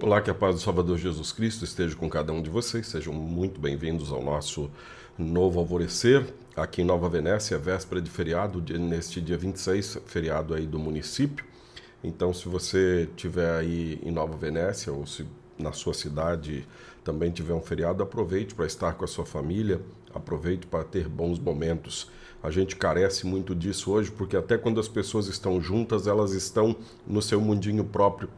Olá, que a paz do Salvador Jesus Cristo esteja com cada um de vocês. Sejam muito bem-vindos ao nosso novo alvorecer aqui em Nova Venécia, véspera de feriado, neste dia 26, feriado aí do município. Então, se você tiver aí em Nova Venécia ou se na sua cidade também tiver um feriado, aproveite para estar com a sua família, aproveite para ter bons momentos. A gente carece muito disso hoje, porque até quando as pessoas estão juntas, elas estão no seu mundinho próprio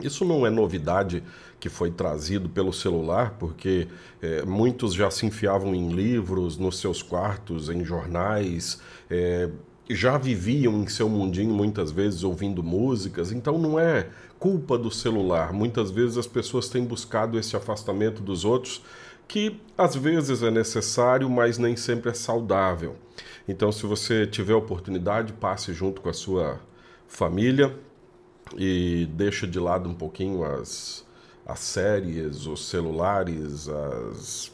isso não é novidade que foi trazido pelo celular, porque é, muitos já se enfiavam em livros, nos seus quartos, em jornais, é, já viviam em seu mundinho muitas vezes ouvindo músicas, então não é culpa do celular. Muitas vezes as pessoas têm buscado esse afastamento dos outros, que às vezes é necessário, mas nem sempre é saudável. Então, se você tiver oportunidade, passe junto com a sua família, e deixa de lado um pouquinho as, as séries, os celulares, as,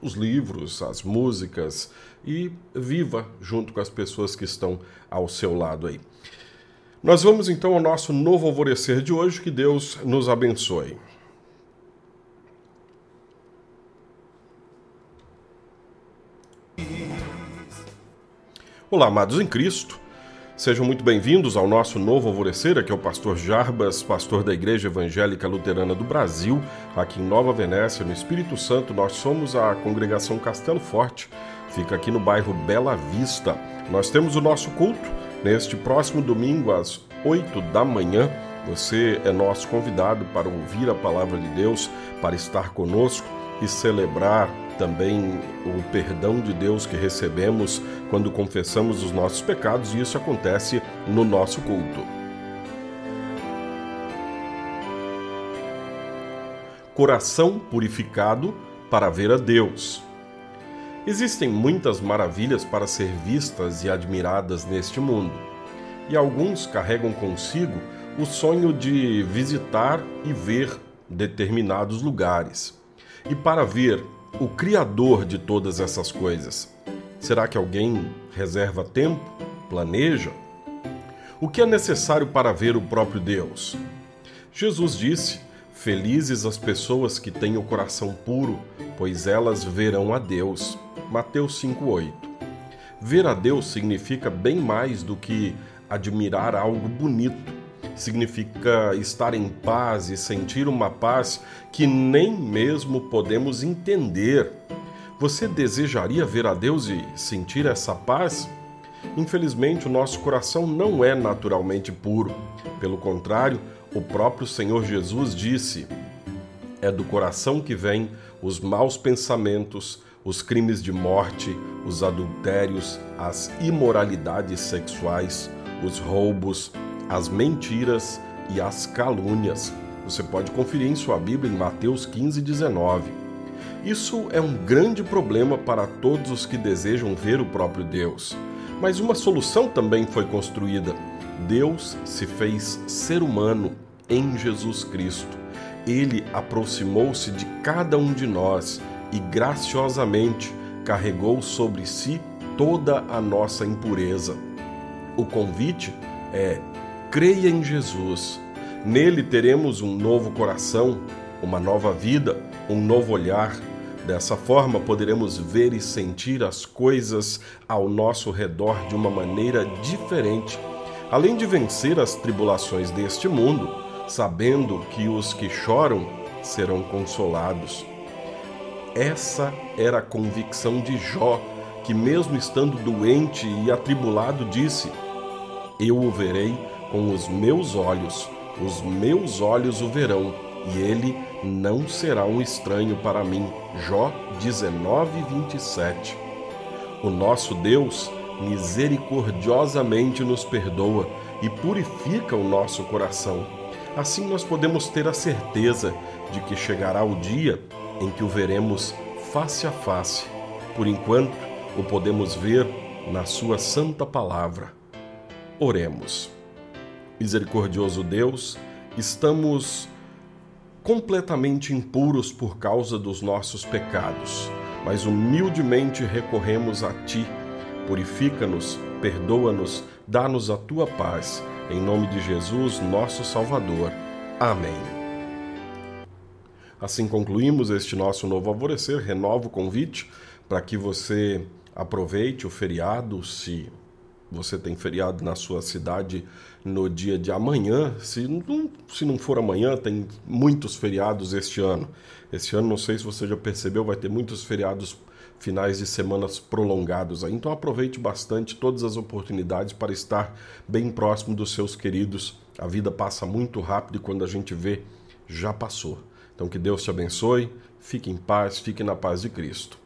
os livros, as músicas e viva junto com as pessoas que estão ao seu lado aí. Nós vamos então ao nosso novo alvorecer de hoje, que Deus nos abençoe. Olá, amados em Cristo. Sejam muito bem-vindos ao nosso novo alvorecer. Aqui é o pastor Jarbas, pastor da Igreja Evangélica Luterana do Brasil, aqui em Nova Venécia, no Espírito Santo. Nós somos a congregação Castelo Forte, fica aqui no bairro Bela Vista. Nós temos o nosso culto neste próximo domingo às 8 da manhã. Você é nosso convidado para ouvir a palavra de Deus, para estar conosco e celebrar também o perdão de Deus que recebemos quando confessamos os nossos pecados, e isso acontece no nosso culto. Coração purificado para ver a Deus. Existem muitas maravilhas para ser vistas e admiradas neste mundo, e alguns carregam consigo o sonho de visitar e ver determinados lugares. E para ver o Criador de todas essas coisas? Será que alguém reserva tempo, planeja? O que é necessário para ver o próprio Deus? Jesus disse: Felizes as pessoas que têm o coração puro, pois elas verão a Deus. Mateus 5:8. Ver a Deus significa bem mais do que admirar algo bonito significa estar em paz e sentir uma paz que nem mesmo podemos entender. Você desejaria ver a Deus e sentir essa paz? Infelizmente, o nosso coração não é naturalmente puro. Pelo contrário, o próprio Senhor Jesus disse: É do coração que vêm os maus pensamentos, os crimes de morte, os adultérios, as imoralidades sexuais, os roubos, as mentiras e as calúnias. Você pode conferir em sua Bíblia em Mateus 15, 19. Isso é um grande problema para todos os que desejam ver o próprio Deus. Mas uma solução também foi construída. Deus se fez ser humano em Jesus Cristo. Ele aproximou-se de cada um de nós e graciosamente carregou sobre si toda a nossa impureza. O convite é Creia em Jesus. Nele teremos um novo coração, uma nova vida, um novo olhar. Dessa forma, poderemos ver e sentir as coisas ao nosso redor de uma maneira diferente, além de vencer as tribulações deste mundo, sabendo que os que choram serão consolados. Essa era a convicção de Jó, que, mesmo estando doente e atribulado, disse: Eu o verei com os meus olhos, os meus olhos o verão, e ele não será um estranho para mim. Jó 19, 27. O nosso Deus misericordiosamente nos perdoa e purifica o nosso coração. Assim nós podemos ter a certeza de que chegará o dia em que o veremos face a face. Por enquanto, o podemos ver na Sua santa palavra. Oremos. Misericordioso Deus, estamos completamente impuros por causa dos nossos pecados, mas humildemente recorremos a Ti. Purifica-nos, perdoa-nos, dá-nos a Tua paz. Em nome de Jesus, nosso Salvador. Amém. Assim concluímos este nosso novo alvorecer. Renovo o convite para que você aproveite o feriado, se você tem feriado na sua cidade no dia de amanhã. Se não, se não for amanhã, tem muitos feriados este ano. Este ano, não sei se você já percebeu, vai ter muitos feriados finais de semanas prolongados aí. Então aproveite bastante todas as oportunidades para estar bem próximo dos seus queridos. A vida passa muito rápido e quando a gente vê, já passou. Então que Deus te abençoe, fique em paz, fique na paz de Cristo.